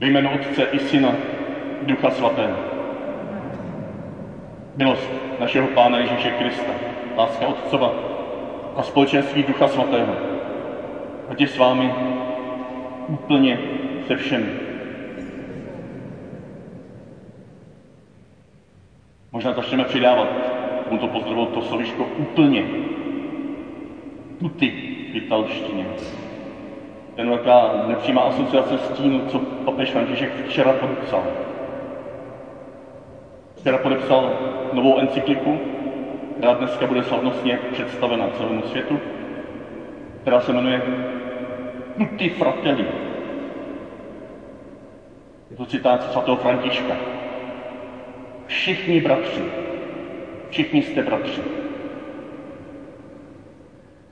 Ve jménu Otce i Syna, Ducha Svatého. Milost našeho Pána Ježíše Krista, láska Otcova a společenství Ducha Svatého. Ať je s vámi úplně se všemi. Možná začneme přidávat tomuto pozdravu to slovičko úplně. Tuty v italštině. Ten velká nepřímá asociace s tím, co papež František včera podepsal. Včera podepsal novou encykliku, která dneska bude slavnostně představena celému světu, která se jmenuje Tutti Fratelli. Je to citát svatého Františka. Všichni bratři, všichni jste bratři.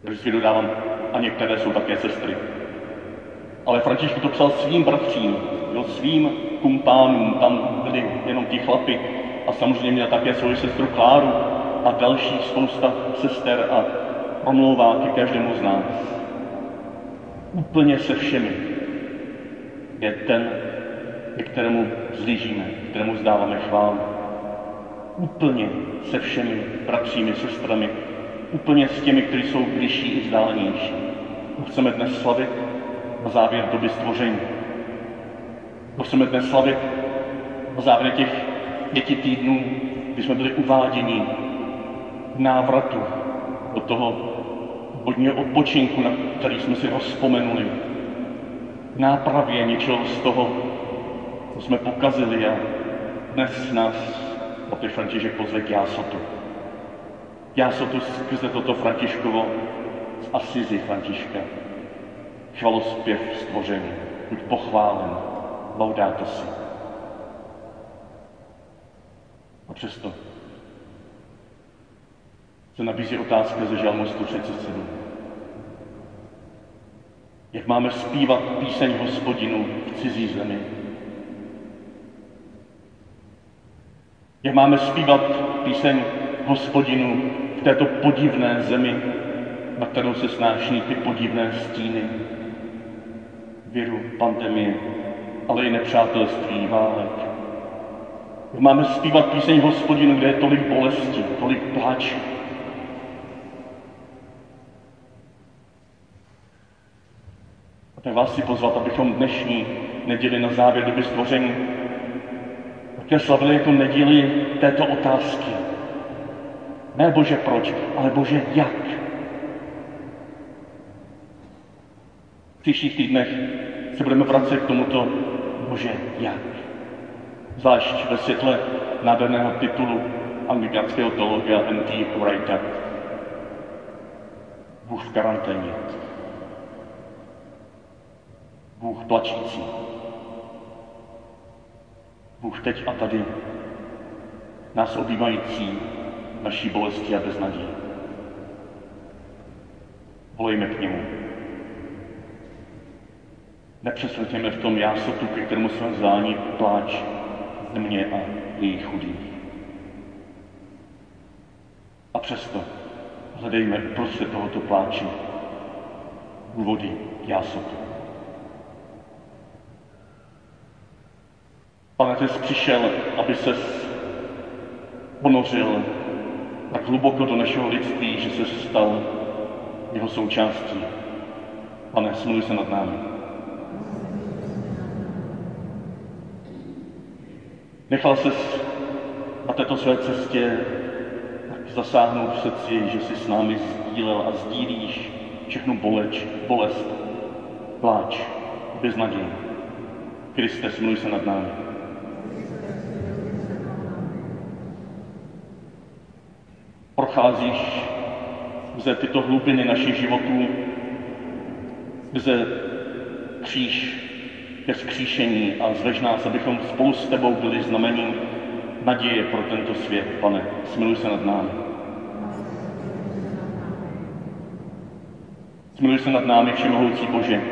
Vždycky dodávám, a některé jsou také sestry. Ale František to psal svým bratřím, jo, svým kumpánům, tam byli jenom ti chlapi a samozřejmě měl také svou sestru Kláru a další spousta sester a promlouvá ke každému z nás. Úplně se všemi je ten, ke kterému zlížíme, kterému zdáváme chválu. Úplně se všemi bratřími, sestrami, úplně s těmi, kteří jsou bližší i vzdálenější. Chceme dnes slavit na závěr doby stvoření. Chceme dnes slavit na závěr těch pěti týdnů, kdy jsme byli uváděni k návratu do toho bodního odpočinku, na který jsme si rozpomenuli, nápravě něčeho z toho, co jsme pokazili a dnes nás papež František pozve k jásotu. Jásotu skrze toto Františkovo z Asizi Františka. Chvalospěv stvoření. Buď pochválen. Laudato si. A přesto se nabízí otázka ze žalmu 137. Jak máme zpívat píseň hospodinu v cizí zemi? Jak máme zpívat píseň hospodinu v této podivné zemi, na kterou se snáší ty podivné stíny, viru, pandemie, ale i nepřátelství, válek. Máme zpívat píseň hospodinu, kde je tolik bolesti, tolik pláče, A tak vás chci pozvat, abychom dnešní neděli na závěr doby stvoření také slavili jako neděli této otázky. Ne Bože proč, ale Bože jak. V příštích týdnech se budeme vracet k tomuto Bože jak. Zvlášť ve světle nádherného titulu anglikánského teologa N.T. Wrighta. Bůh v karanténě. Bůh plačící. Bůh teď a tady nás obývající naší bolesti a beznaději. Volejme k němu. Nepřesvětněme v tom jásotu, ke kterému jsme vzáni pláč země a jejich chudých. A přesto hledejme uprostřed tohoto pláče důvody jásotu. Pane, ty jsi přišel, aby se ponořil tak hluboko do našeho lidství, že se stal jeho součástí. Pane, smluj se nad námi. Nechal se na této své cestě zasáhnout v srdci, že jsi s námi sdílel a sdílíš všechnu boleč, bolest, pláč, beznaděj. Kriste, smluj se nad námi. procházíš ze tyto hlubiny našich životů, ze kříž ke skříšení a zvež nás, abychom spolu s tebou byli znamení naděje pro tento svět, pane. Smiluj se nad námi. Smiluj se nad námi, všemohoucí Bože.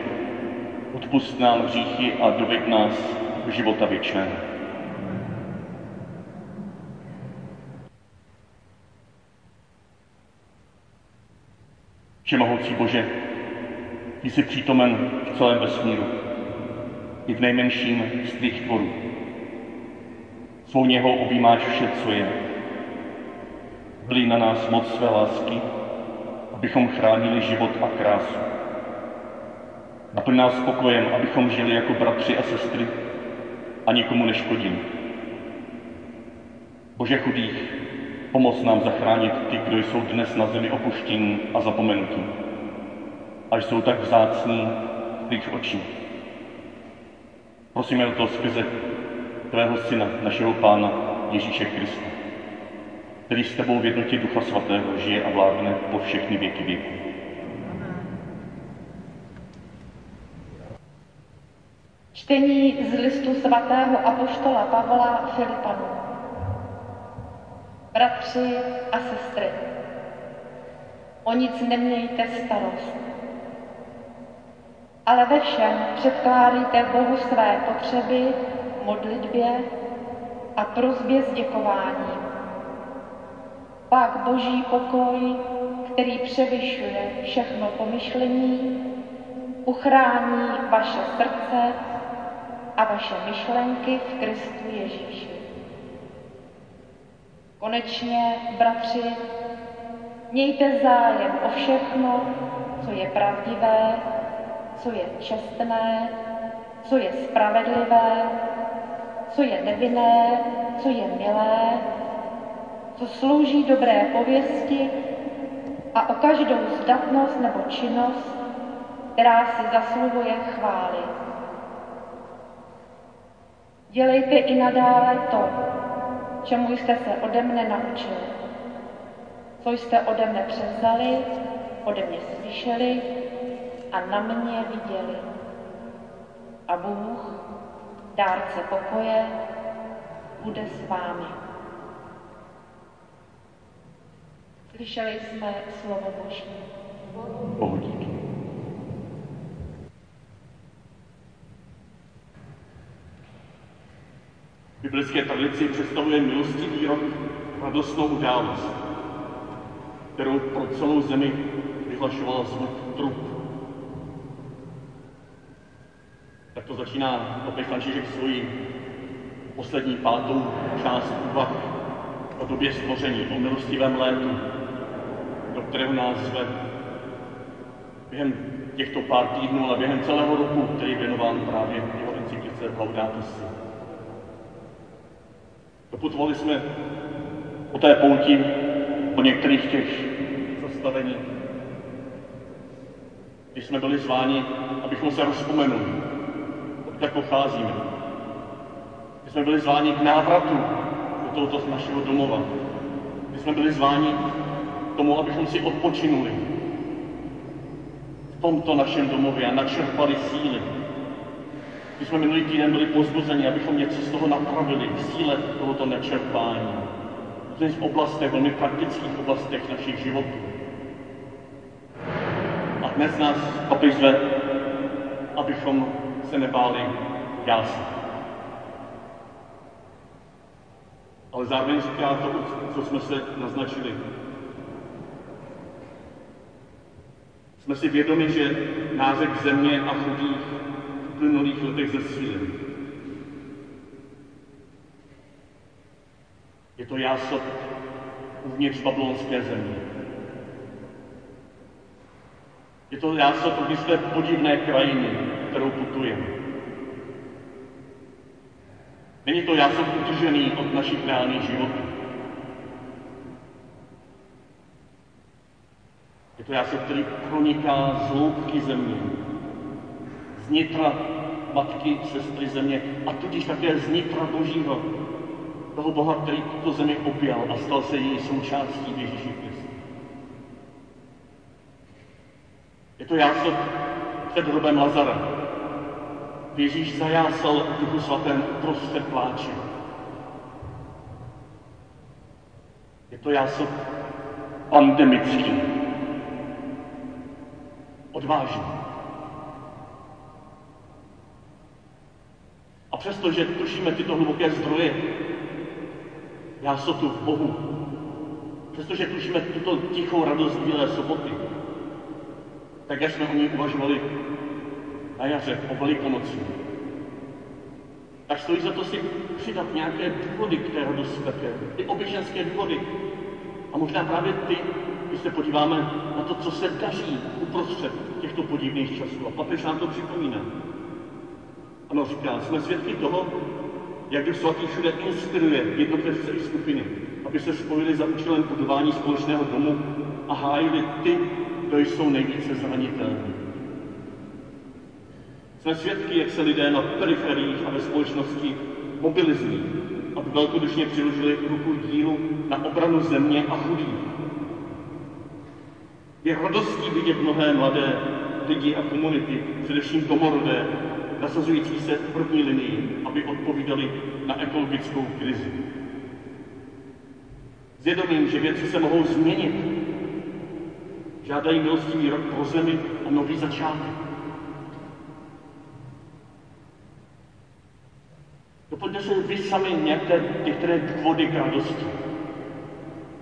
Odpust nám hříchy a doveď nás života věčného. Všemohoucí Bože, ty jsi přítomen v celém vesmíru. I v nejmenším z tvých tvorů. Svou něho objímáš vše, co je. Byli na nás moc své lásky, abychom chránili život a krásu. Naplň nás spokojem, abychom žili jako bratři a sestry a nikomu neškodili. Bože chudých, pomoz nám zachránit ty, kdo jsou dnes na zemi opuštění a zapomenutí. A jsou tak vzácní v tvých očích. Prosíme o to skrze tvého syna, našeho pána Ježíše Krista, který s tebou v jednotě Ducha Svatého žije a vládne po všechny věky věku. Čtení z listu svatého apoštola Pavla Filipanu. Bratři a sestry, o nic nemějte starost, ale ve všem předkládejte Bohu své potřeby modlitbě a prozbě s děkováním. Pak boží pokoj, který převyšuje všechno pomyšlení, uchrání vaše srdce a vaše myšlenky v Kristu Ježíši. Konečně, bratři, mějte zájem o všechno, co je pravdivé, co je čestné, co je spravedlivé, co je nevinné, co je milé, co slouží dobré pověsti a o každou zdatnost nebo činnost, která si zasluhuje chvály. Dělejte i nadále to, čemu jste se ode mne naučili, co jste ode mne převzali, ode mě slyšeli a na mě viděli. A Bůh, dárce pokoje, bude s vámi. Slyšeli jsme slovo Boží. Bohu biblické tradici představuje milostivý rok radostnou událost, kterou pro celou zemi vyhlašoval zvuk trup. Tak to začíná opět František svoji poslední pátou část úvah o době stvoření, o milostivém létu, do kterého nás zve během těchto pár týdnů, ale během celého roku, který je věnován právě jeho encyklice Laudato Si. Doputovali jsme po té pouti, po některých těch zastavení, když jsme byli zváni, abychom se rozpomenuli, odkud pocházíme. Když jsme byli zváni k návratu do tohoto našeho domova. Když jsme byli zváni k tomu, abychom si odpočinuli v tomto našem domově a načerpali síly. Když jsme minulý týden byli pozbuzeni, abychom něco z toho napravili v síle tohoto nečerpání. V oblastech, velmi praktických oblastech našich životů. A dnes nás papež zve, abychom se nebáli jásat. Ale zároveň říká to, co jsme se naznačili. Jsme si vědomi, že nářek země a chudých v uplynulých letech zesílil. Je to jásob uvnitř babylonské země. Je to jásob uvnitř té podivné krajiny, kterou putujeme. Není to jásob utržený od našich reálných životů. Je to jásob, který proniká z hloubky země, z nitra matky, sestry země a tudíž také z nitra Božího, toho Boha, který tuto zemi objal a stal se její součástí v Ježíši. Je to jásob před hrobem Lazara, Ježíš zajásal duchu svatém prostě pláče. Je to jásob pandemický, odvážný. A přestože tušíme tyto hluboké zdroje jásotu v Bohu, přestože tušíme tuto tichou radost Bílé soboty, tak jak jsme o ní uvažovali na jaře, o velikonoci. tak stojí za to si přidat nějaké důvody k té radosti také. Ty obyčenské důvody. A možná právě ty, když se podíváme na to, co se daří uprostřed těchto podivných časů. A papež nám to připomíná. Ano, říká, jsme svědky toho, jak Duch Svatý všude inspiruje jednotlivce i skupiny, aby se spojili za účelem budování společného domu a hájili ty, kdo jsou nejvíce zranitelní. Jsme svědky, jak se lidé na periferiích a ve společnosti mobilizují, aby velkodušně přiložili ruku dílu na obranu země a chudých. Je radostí vidět mnohé mladé lidi a komunity, především domorodé, nasazující se v první linii, aby odpovídali na ekologickou krizi. Zvědomím, že věci se mohou změnit, žádají milostivý rok pro zemi a nový začátek. Doplňte se vy sami nějaké některé důvody k radosti.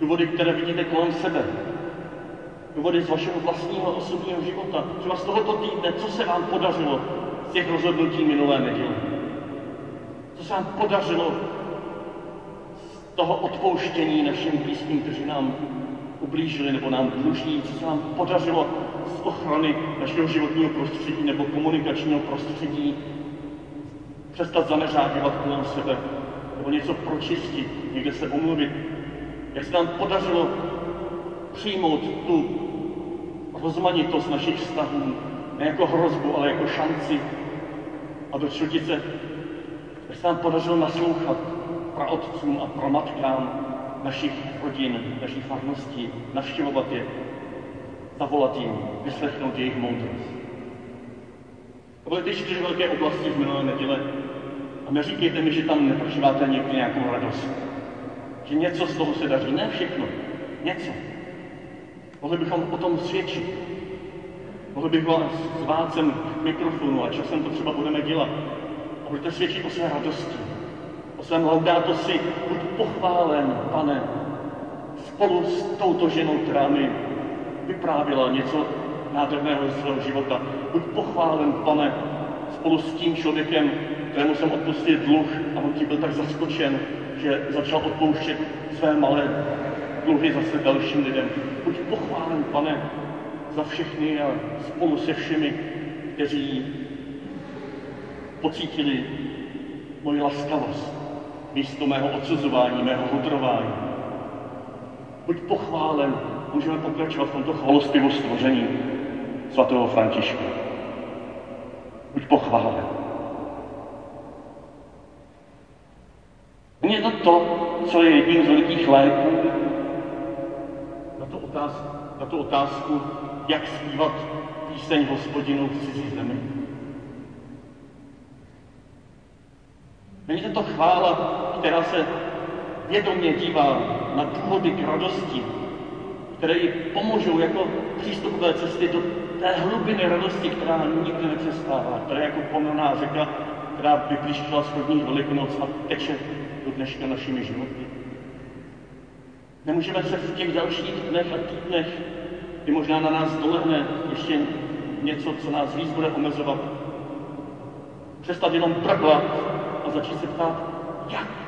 Důvody, které vidíte kolem sebe. Důvody z vašeho vlastního osobního života. Třeba z tohoto týdne, co se vám podařilo z těch rozhodnutí minulé neděle. Co se vám podařilo z toho odpouštění našim blízkým, kteří nám ublížili nebo nám dluží, co se nám podařilo z ochrany našeho životního prostředí nebo komunikačního prostředí, přestat zaneřáděvat kolem sebe, nebo něco pročistit, někde se omluvit. Jak se nám podařilo přijmout tu rozmanitost našich vztahů, ne jako hrozbu, ale jako šanci a dočutit se, jak se nám podařilo naslouchat praotcům a pramatkám našich rodin, naší farnosti, navštěvovat je, zavolat jim, vyslechnout jejich moudrost. To byly ty čtyři velké oblasti v minulé neděle, a neříkejte mi, že tam neprožíváte někdy nějakou radost. Že něco z toho se daří. Ne všechno. Něco. Mohli bychom o tom svědčit. Mohli bych vás zvát sem k mikrofonu a časem to třeba budeme dělat. A budete svědčit o své radosti. Svém laudátosi. Buď pochválen, pane, spolu s touto ženou, která mi vyprávěla něco nádherného ze svého života. Buď pochválen, pane, spolu s tím člověkem, kterému jsem odpustil dluh a on ti byl tak zaskočen, že začal odpouštět své malé dluhy zase dalším lidem. Buď pochválen, pane, za všechny a spolu se všemi, kteří pocítili moji laskavost místo mého odsuzování, mého hudrování. Buď pochválen, můžeme pokračovat v tomto chvalostivu stvoření svatého Františka. Buď pochválen. Není to to, co je jedním z velikých léků na tu otázku, na tu otázku jak zpívat píseň hospodinu v cizí zemi. Není to chvála, která se vědomě dívá na důvody k radosti, které ji pomůžou jako přístupové cesty do té hlubiny radosti, která nikdy nepřestává, která jako pomená řeka, která vyplíštila z chodních velikonoc a teče do dneška našimi životy. Nemůžeme se v těch dalších dnech a týdnech, kdy možná na nás dolehne ještě něco, co nás víc bude omezovat, přestat jenom brblat a začít se ptát, jak,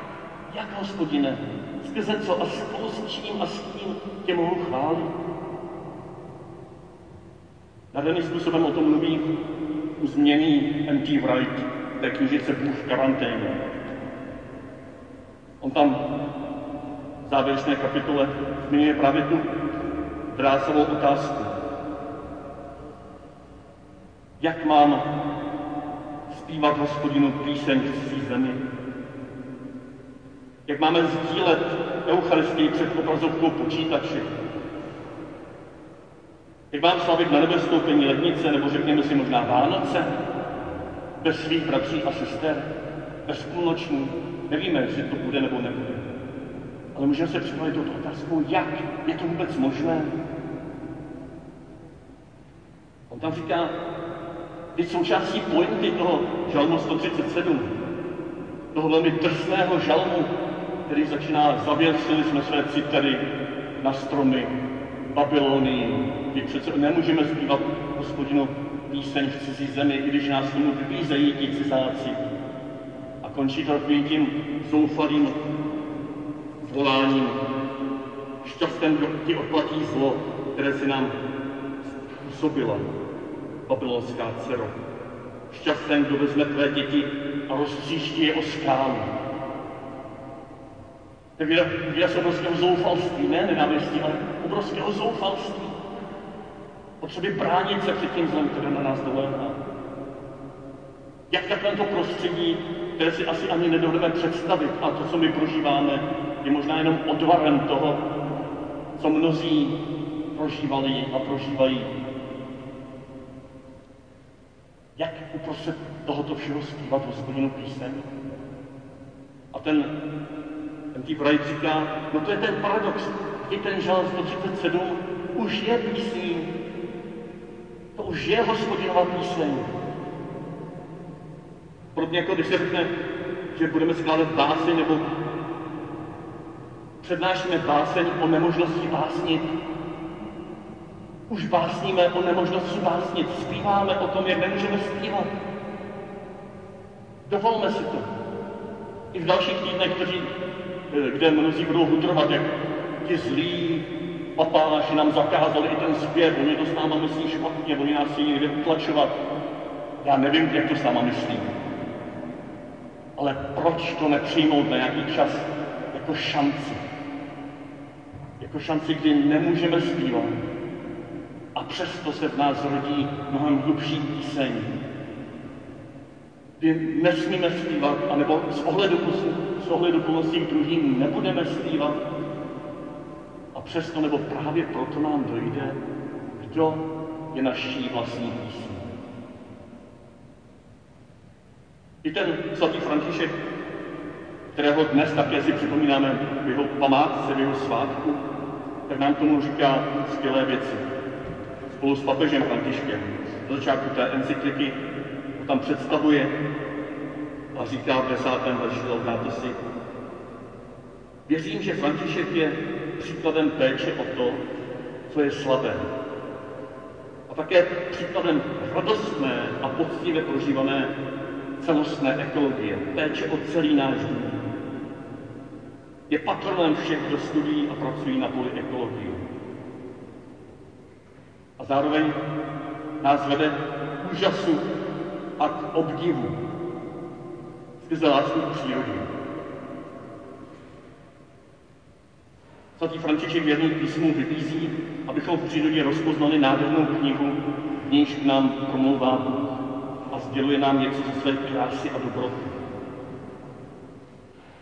jak hospodine, skrze co a spolu s čím a s kým tě mohu chválit. Nádherným způsobem o tom mluví u změny M.T. Wright, té knižice Bůh v karanténě. On tam v závěrečné kapitole zmiňuje právě tu drásovou otázku. Jak mám zpívat hospodinu píseň v zemi? Jak máme sdílet Eucharistii před obrazovkou počítače? Jak mám slavit na nebestoupení lednice, nebo řekněme si možná Vánoce, bez svých bratří a sester, bez půlnočních, Nevíme, jestli to bude nebo nebude. Ale můžeme se připravit touto otázkou, jak je to vůbec možné. On tam říká, ty součástí pointy toho žalmu 137, toho velmi drsného žalmu, který začíná, zavěsili jsme své citery na stromy Babylonii, kdy přece nemůžeme zpívat hospodinu píseň v cizí zemi, i když nás tomu vybízejí ti cizáci končí to takovým tím zoufalým zvoláním. Šťastný, kdo ti odplatí zlo, které si nám způsobila, babylonská dcero. Šťastný, kdo vezme tvé děti a roztříští je o skálu. To je výraz obrovského zoufalství, ne nenávistí, ale obrovského zoufalství. Potřeby bránit se před tím zlem, které na nás doléhá. Jak takovémto prostředí, které si asi ani nedovedeme představit, a to, co my prožíváme, je možná jenom odvarem toho, co mnozí prožívali a prožívají. Jak uprostřed tohoto všeho zpívat hospodinu píseň? A ten, ten Týbrajt říká, no to je ten paradox, i ten žal 137 už je písní, to už je hospodinova píseň. Podobně jako když se řekne, že budeme skládat báseň nebo přednášíme báseň o nemožnosti básnit. Už básníme o nemožnosti básnit, zpíváme o tom, jak nemůžeme zpívat. Dovolme si to. I v dalších týdnech, kteří, eh, kde mnozí budou hudrovat, jak ti zlí papáši nám zakázali i ten zpěv, oni to s náma myslí špatně, oni nás chtějí někde utlačovat. Já nevím, jak to s náma myslí. Ale proč to nepřijmout na nějaký čas jako šanci? Jako šanci, kdy nemůžeme zpívat. A přesto se v nás rodí mnohem hlubší píseň. Kdy nesmíme zpívat, anebo z ohledu, z ohledu plností k druhým nebudeme zpívat. A přesto nebo právě proto nám dojde, kdo je naší vlastní písní. I ten svatý František, kterého dnes také si připomínáme v jeho památce, v jeho svátku, tak nám tomu říká skvělé věci. Spolu s papežem Františkem. Na začátku té encykliky tam představuje a říká v desátém verši Laudato si, Věřím, že František je příkladem péče o to, co je slabé. A také příkladem radostné a poctivě prožívané celostné ekologie, péče o celý náš dům. Je patronem všech, kdo studují a pracují na poli ekologie. A zároveň nás vede k úžasu a k obdivu skrze lásku k přírodě. Svatý František v jednom písmu vybízí, abychom v přírodě rozpoznali nádhernou knihu, v níž nám promlouvá a sděluje nám něco ze své krásy a dobroty.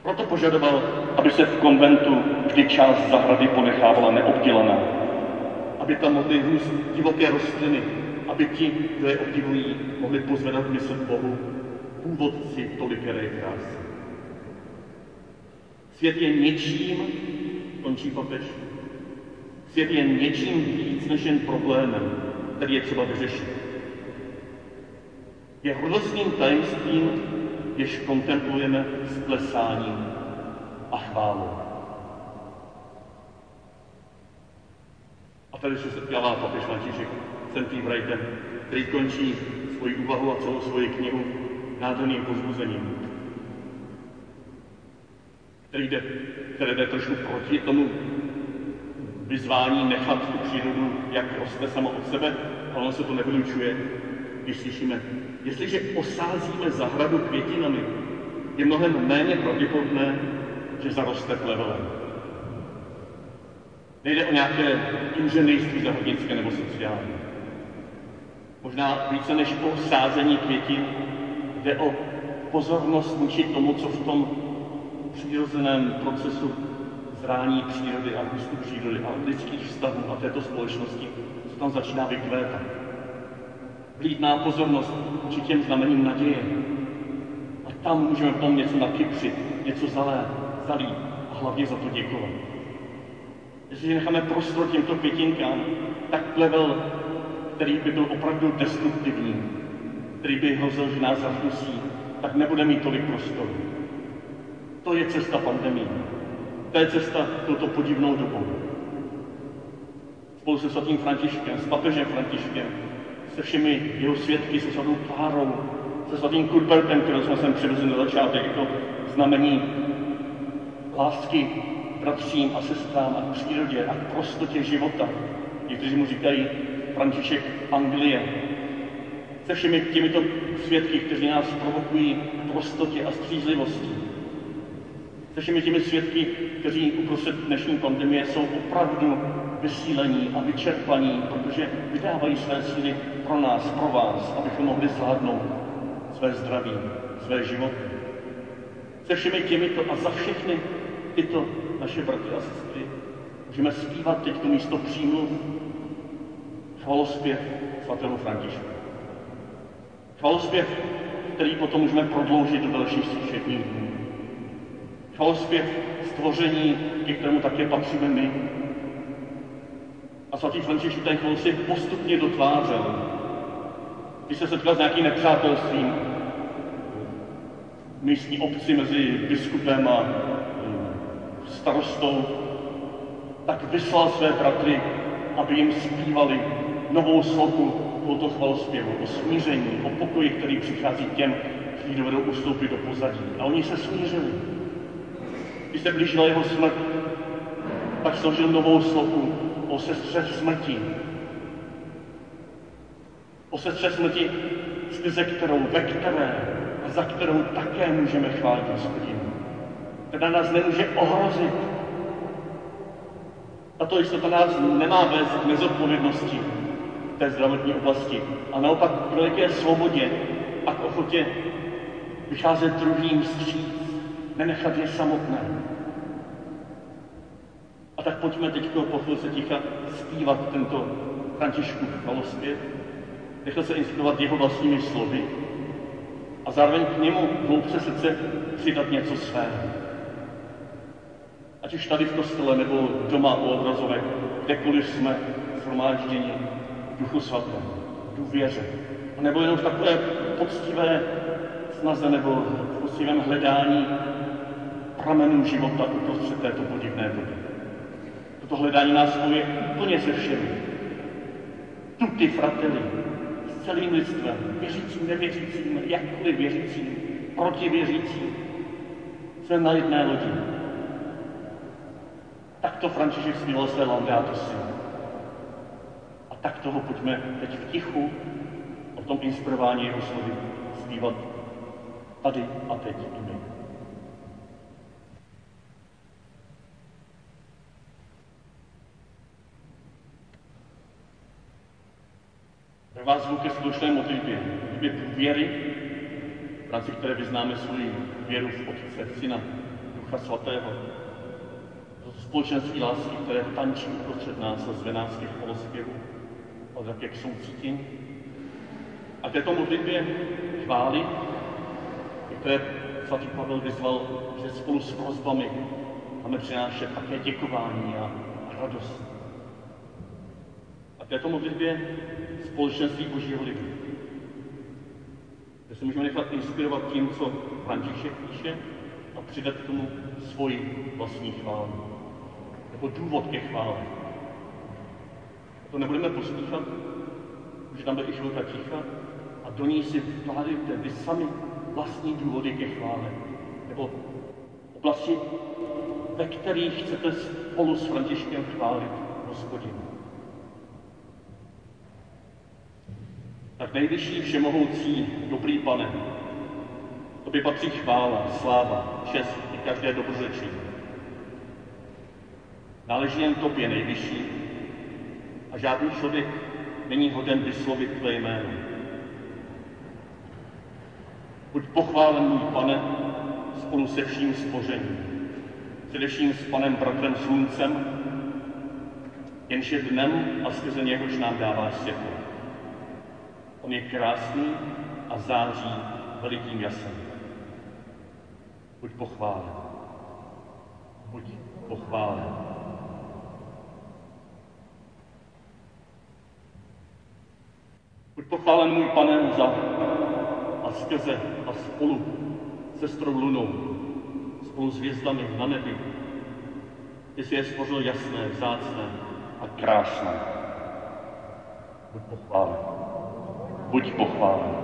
Proto požadoval, aby se v konventu vždy část zahrady ponechávala neobdělaná, aby tam mohly růst divoké rostliny, aby ti, kdo je obdivují, mohli pozvedat mysl Bohu, původci tolikeré krásy. Svět je něčím, končí papež, svět je něčím víc než jen problémem, který je třeba vyřešit je hrozním tajemstvím, jež kontemplujeme s plesáním a chválou. A tady se setkává papež František s Wrightem, který končí svoji úvahu a celou svoji knihu nádherným pozbuzením, který jde, které jde trošku proti tomu vyzvání nechat tu přírodu, jak roste samo od sebe, ale ono se to nevylučuje, když slyšíme Jestliže osázíme zahradu květinami, je mnohem méně pravděpodobné, že zaroste plevelem. Nejde o nějaké inženýrství zahradnické nebo sociální. Možná více než o sázení květin jde o pozornost vůči tomu, co v tom přirozeném procesu zrání přírody a růstu přírody a lidských vztahů a této společnosti, co tam začíná vykvétat vlídná pozornost či těm znamením naděje. A tam můžeme tom něco nakypřit, něco zalé, zalít a hlavně za to děkovat. Jestliže necháme prostor těmto květinkám, tak plevel, který by byl opravdu destruktivní, který by hrozil, že nás zadusí, tak nebude mít tolik prostoru. To je cesta pandemie. To je cesta touto podivnou dobou. Spolu se svatým Františkem, s papežem Františkem, se všemi jeho svědky, se svatou Klárou, se svatým Kurbertem, kterou jsme sem přivezli na začátek, jako znamení lásky bratřím a sestrám a k přírodě a k prostotě života. Někteří mu říkají František Anglie. Se všemi těmito svědky, kteří nás provokují k prostotě a střízlivosti. Se všemi těmi svědky, kteří uprostřed dnešní pandemie jsou opravdu vysílení a vyčerpaní, protože vydávají své síly pro nás, pro vás, abychom mohli zvládnout své zdraví, své životy. Se všemi těmito a za všechny tyto naše bratry a sestry můžeme zpívat teď to místo přímluv chvalospěv svatého Františka. Chvalospěv, který potom můžeme prodloužit do dalších všedních dnů. Chvalospěv stvoření, ke kterému také patříme my. A svatý František ten chvalospěv postupně dotvářel. Když se setkal s nějakým nepřátelstvím, místní obci mezi biskupem a eh, starostou, tak vyslal své bratry, aby jim zpívali novou sloku tohoto chvalospěvu, o smíření, o pokoji, který přichází těm, kteří dovedou ustoupit do pozadí. A oni se smířili. Když se blížila jeho smrt, tak složil novou sloku o sestře smrti. O sestře smrti, skrze kterou, ve které a za kterou také můžeme chválit hospodinu. Která nás nemůže ohrozit. Tato jistota nás nemá vést k nezodpovědnosti té zdravotní oblasti, a naopak k veliké svobodě a k ochotě vycházet druhým vstříc, nenechat je samotné. A tak pojďme teď po chvilce ticha zpívat tento Františku chvalospěv, nechat se inspirovat jeho vlastními slovy a zároveň k němu hloubce srdce přidat něco svého. Ať už tady v kostele nebo doma u obrazovek, kdekoliv jsme shromážděni duchu svatém, v důvěře. A nebo jenom v takové poctivé snaze nebo v poctivém hledání pramenů života uprostřed této podivné doby. Toto hledání nás spojuje úplně se všemi. Tutti fratelli, s celým lidstvem, věřícím, nevěřícím, jakkoliv věřícím, protivěřícím, jsme na jedné lodi. Takto František zpíval své. A tak toho pojďme teď v tichu o tom inspirování jeho slovy zpívat tady a teď my. Tak vás zvu ke společné modlitbě, modlitbě věry, v rámci které vyznáme svoji věru v Otce, Syna, Ducha Svatého. Společenství lásky, které tančí uprostřed nás a zve nás těch polospěvů, ale také k soucítí. A této modlitbě chvály, které svatý Pavel vyzval, že spolu s prozbami máme přinášet také děkování a radost. A této modlitbě společenství Božího lidu. Kde se můžeme nechat inspirovat tím, co František píše a přidat k tomu svoji vlastní chválu. Nebo důvod ke chvále. To nebudeme pospíchat, že tam bude i chvilka ticha a do ní si vkládejte vy sami vlastní důvody ke chvále. Nebo oblasti, ve kterých chcete spolu s Františkem chválit hospodinu. Tak nejvyšší všemohoucí, dobrý pane, tobě patří chvála, sláva, čest i každé dobrořečí. Náleží jen tobě nejvyšší a žádný člověk není hoden vyslovit tvé jméno. Buď pochválen můj pane spolu se vším stvořením, především s panem bratrem sluncem, jenž je dnem a skrze něhož nám dává světlo. On je krásný a září velikým jasem. Buď pochválen. Buď pochválen. Buď pochválen můj panem za a skrze a spolu sestrou lunou, spolu s hvězdami na nebi, ty si je stvořil jasné, vzácné a krásné. Buď pochválen. Buď pochválen.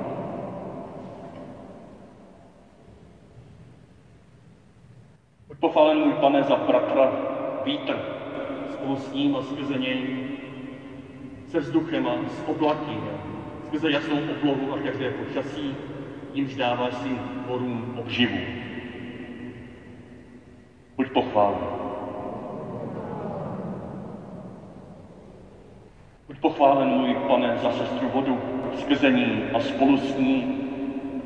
Buď pochválen můj pane za bratra vítr, spolu s ním a skrze něj, se vzduchem a s oblaky skrze jasnou oblohu a každé počasí, jimž dáváš svým tvorům obživu. Buď pochválen. Buď pochválen, můj pane, za sestru vodu, skrze ní a spolu s ní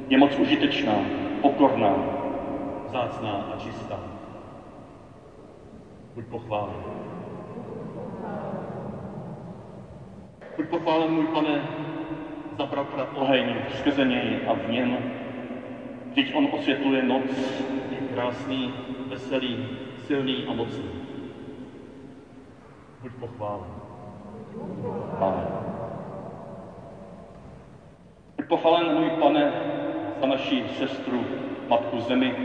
je moc užitečná, pokorná, zácná a čistá. Buď pochválen. Buď pochválen, můj pane, za bratra oheň skrze něj a v něm. Vždyť on osvětluje noc, je krásný, veselý, silný a mocný. Buď pochválen. Amen. Buď pochválen, můj pane, za naši sestru, matku zemi,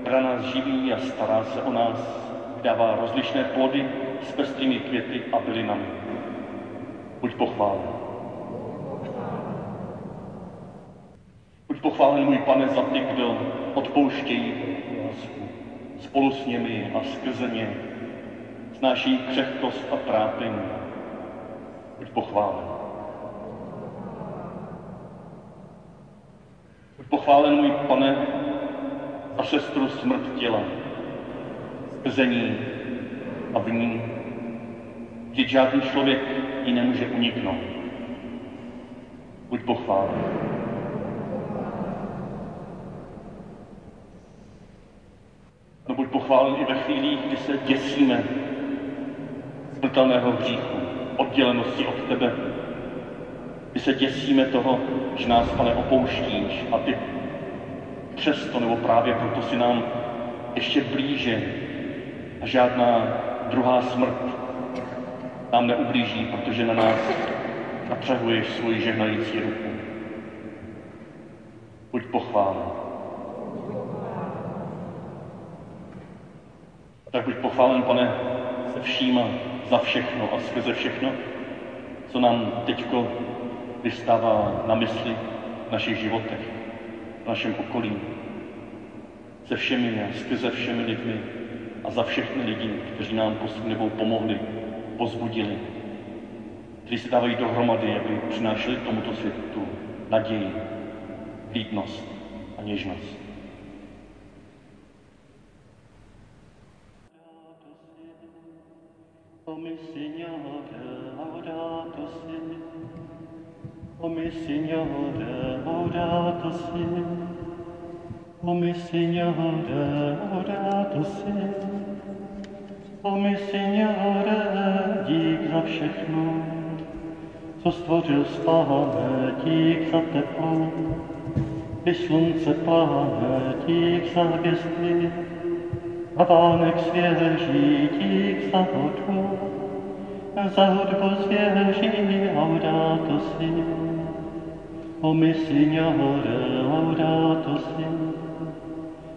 která nás živí a stará se o nás, dává rozlišné plody s pestrými květy a bylinami. Buď pochválen. Buď pochválen, můj pane, za ty, kdo odpouštějí lásku. Spolu s nimi a skrze ně snáší křehkost a trápení. Buď pochválen. Buď pochválen, můj pane, za sestru smrt těla, skrzení a v ní, že žádný člověk ji nemůže uniknout. Buď pochválen. No buď pochválen i ve chvílích, kdy se děsíme smrtelného hříchu, oddělenosti od tebe. Kdy se děsíme toho, že nás, pane, opouštíš a ty přesto nebo právě proto si nám ještě blíže a žádná druhá smrt nám neublíží, protože na nás napřehuješ svoji žehnající ruku. Buď pochválen. Tak buď pochválen, pane, se všíma za všechno a skrze všechno, co nám teďko vystává na mysli v našich životech, v našem okolí, se všemi a skrze všemi lidmi a za všechny lidi, kteří nám nebo pomohli, pozbudili, kteří se dávají dohromady, aby přinášeli tomuto světu tu naději, vlídnost a něžnost. O mi Signore, laudato si. O mi Signore, laudato si. O mi Signore, laudato si. O mi Signore, dík za všechno, co stvořil spáne, dík za teplo, i slunce pláne, dík za hvězdy, a vánek svěží dík za hudbu, za hudbu svěží laudato si. O mi Signore, laudato si.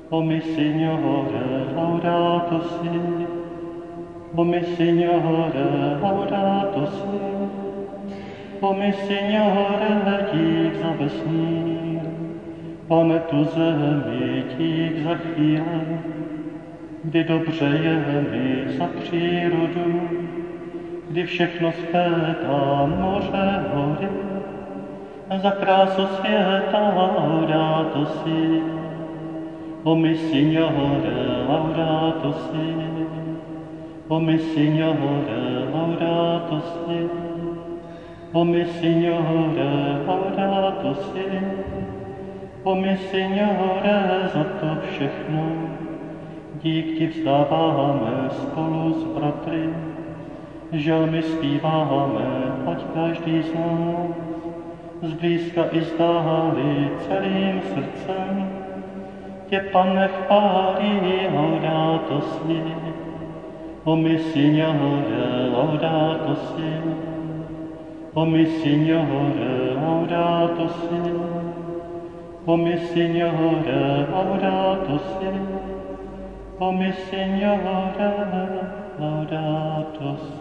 O mi Signore, laudato si. O mi Signore, laudato si. O mi Signore, dík za vesmír, Pane tu zemi, dík za chvíle, kdy dobře je mi za přírodu, kdy všechno zpětá moře hory, za krásu světa laudato si. O mi Signore, laudato si. O mi Signore, laudato si. O mi Signore, laudato si. O mi Signore, za to všechno, dík ti vzdáváme spolu s bratry, žalmy zpíváme, ať každý z nás, zblízka i zdáli celým srdcem, tě, Pane, chválí, laudato si. O mi Signore, laudato si. O mi Signore, laudato si. O mi Signore, laudato si. O mi Signore, laudato si.